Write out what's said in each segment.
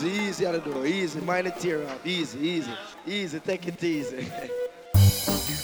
mind the door. Easy, minor tear off. Easy, easy, easy. Take it easy.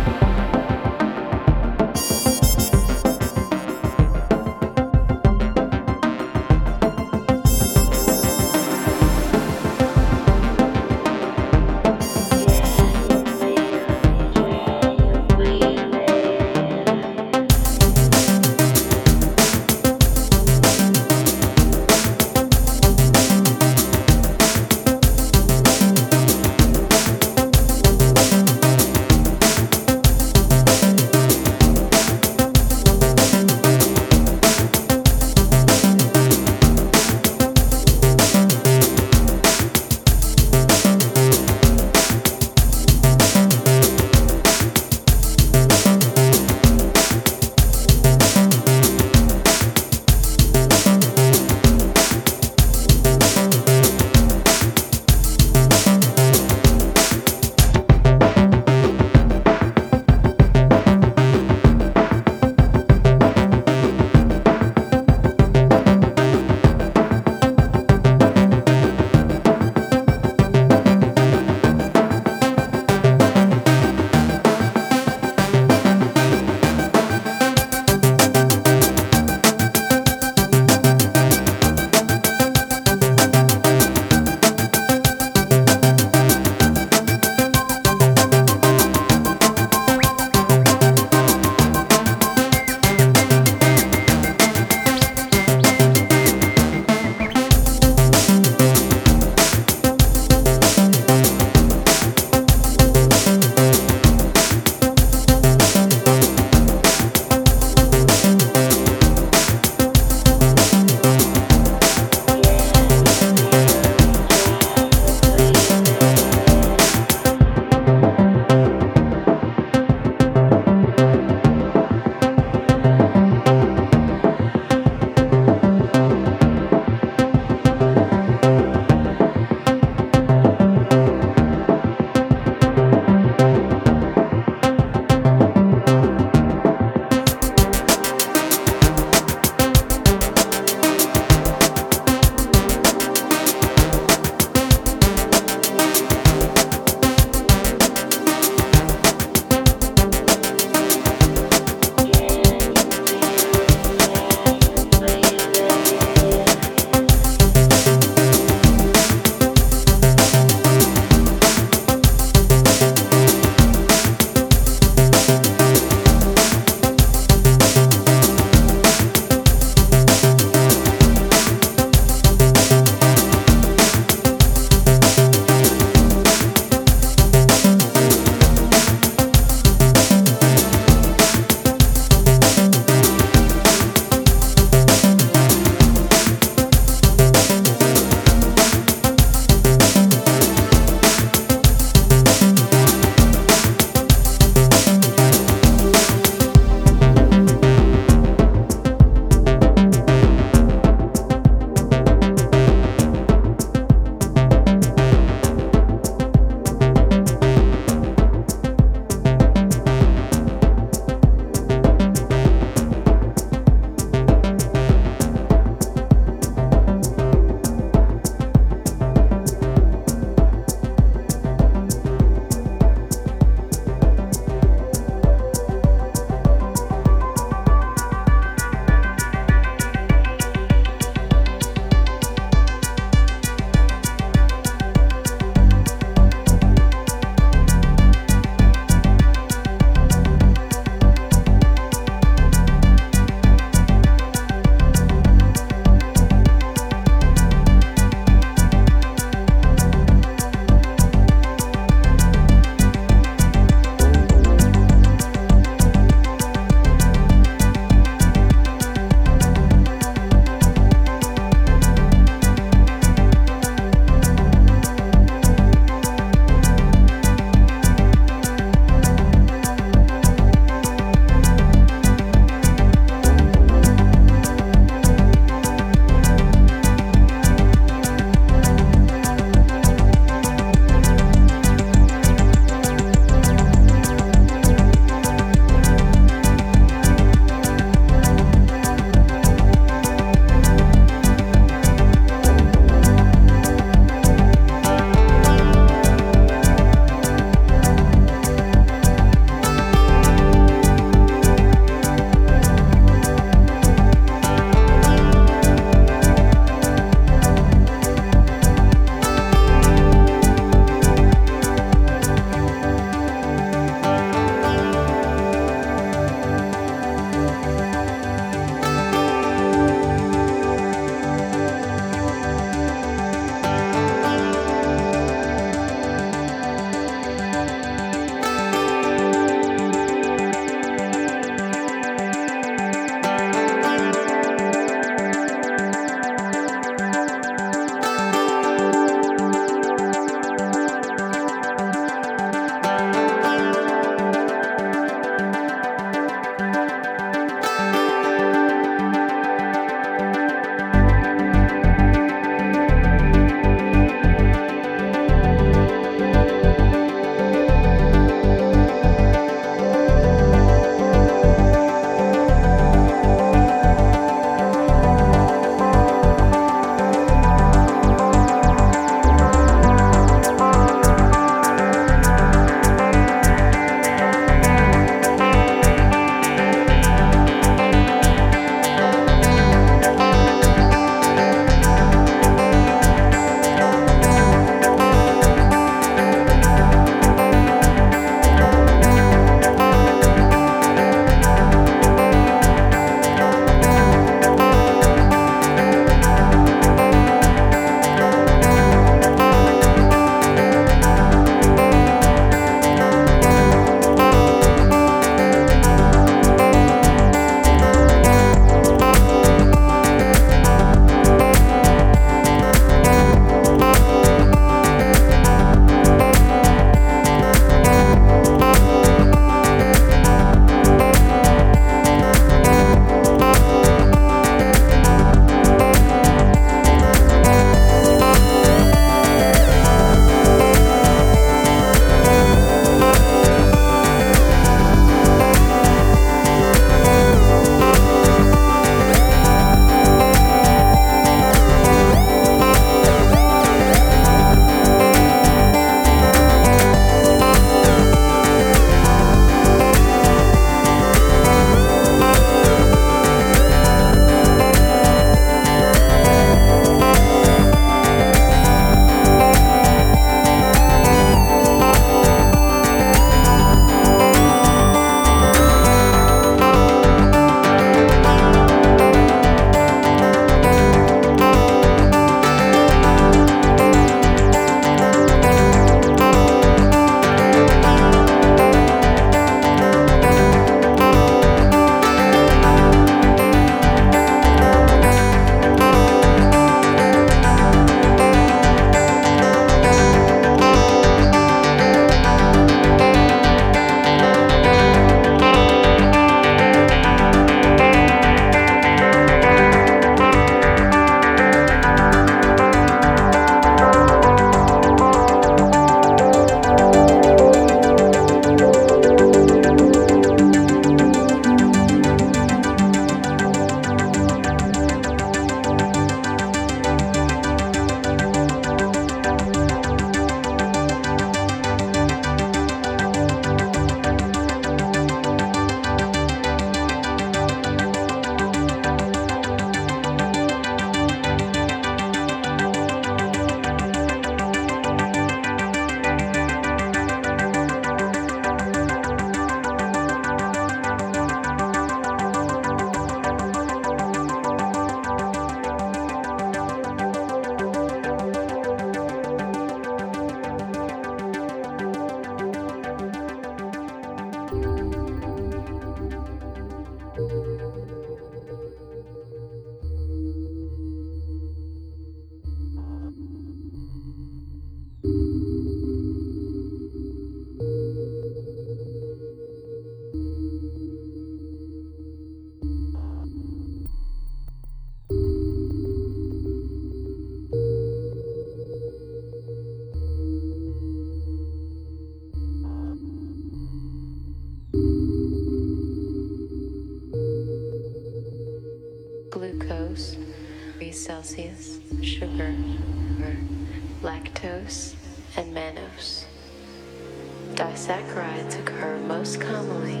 most commonly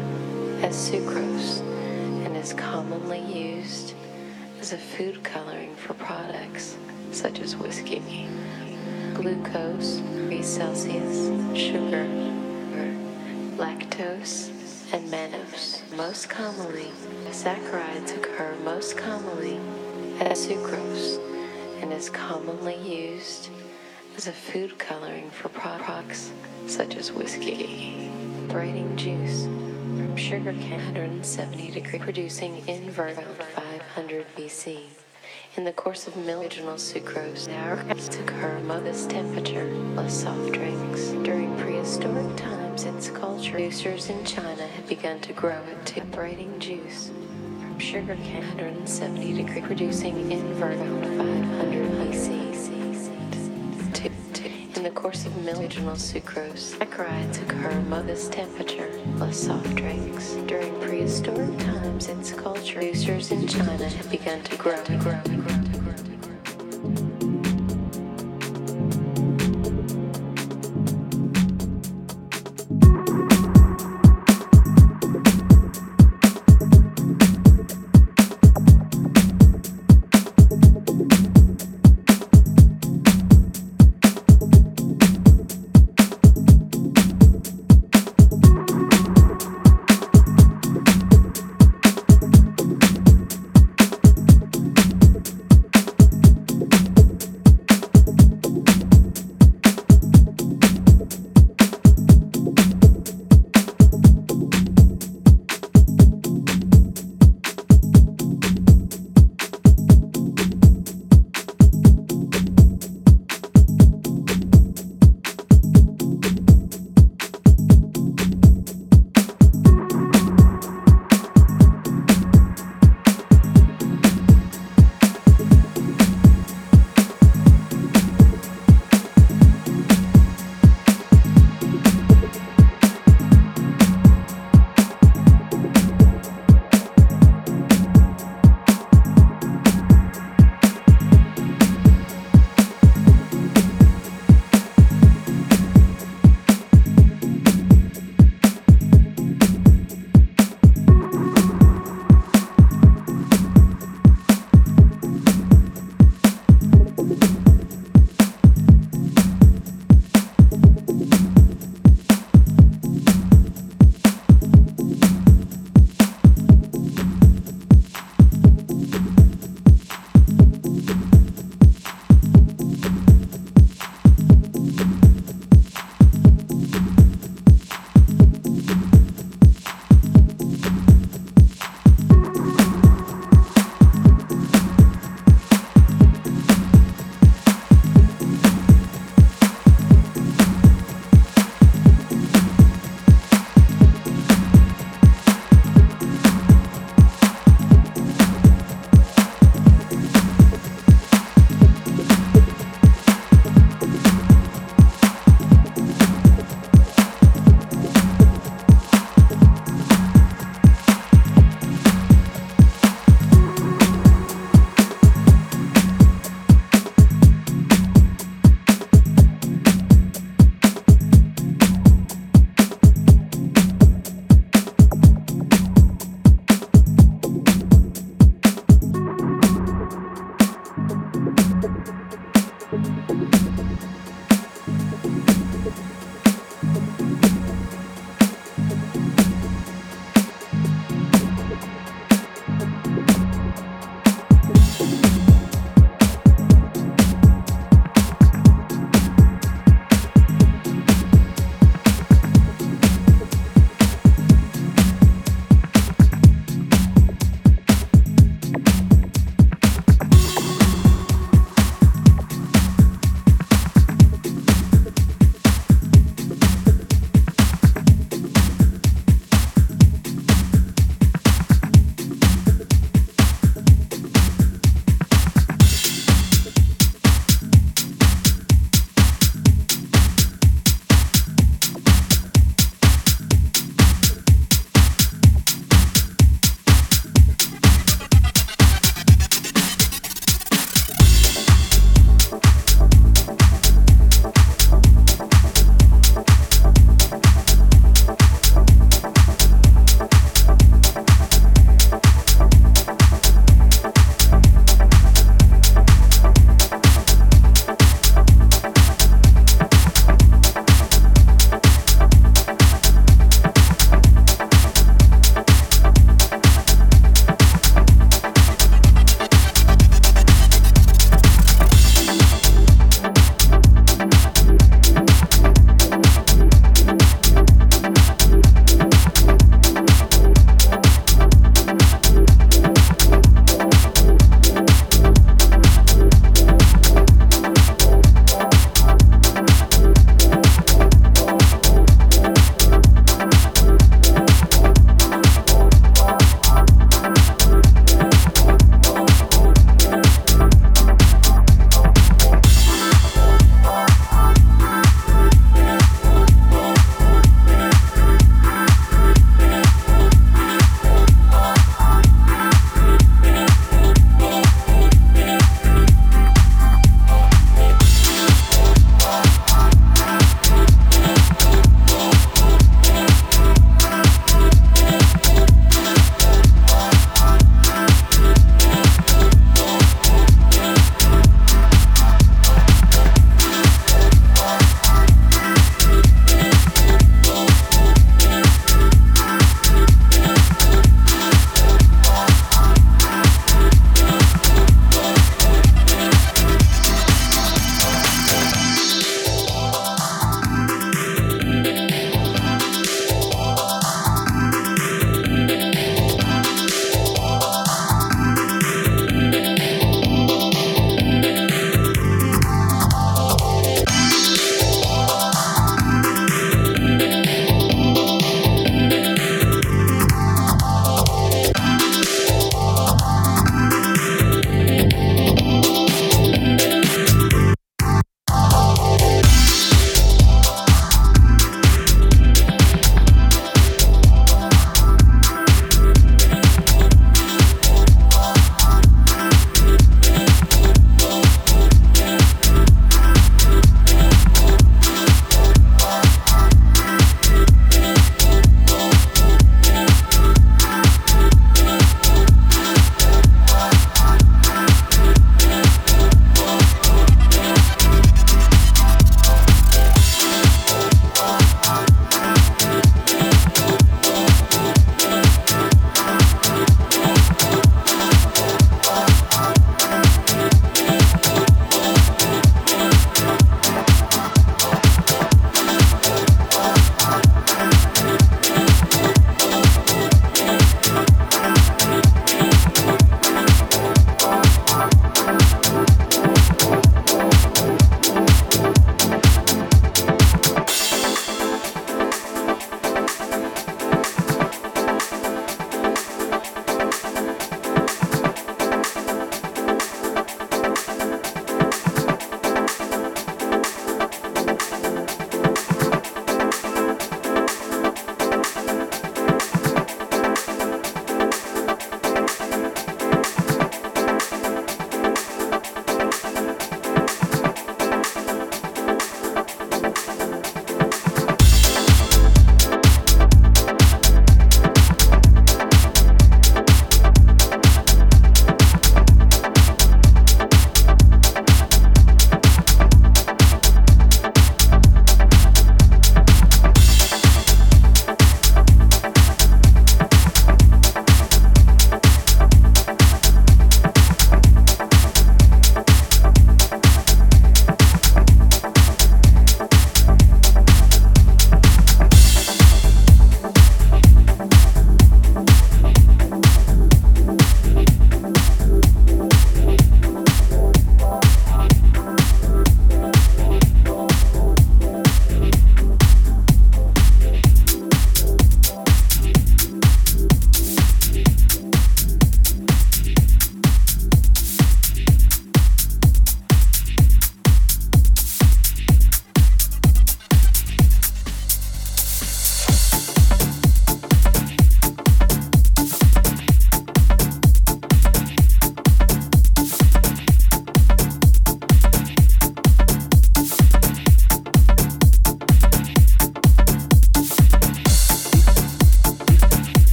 as sucrose and is commonly used as a food coloring for products such as whiskey. Glucose, degrees Celsius, sugar, lactose, and mannose. Most commonly, saccharides occur most commonly as sucrose and is commonly used as a food coloring for products such as whiskey. Braiding juice from sugar cane 170 degree producing invert 500 BC. In the course of mill original sucrose, to occur modest temperature, plus soft drinks. During prehistoric times, its culture producers in China had begun to grow it to juice from sugar cane 170 degree producing invert 500 BC. In the course of original sucrose, saccharides occur modest temperature, plus soft drinks. During prehistoric times, its culture producers in China had begun to grow, to grow, to grow.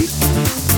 Thank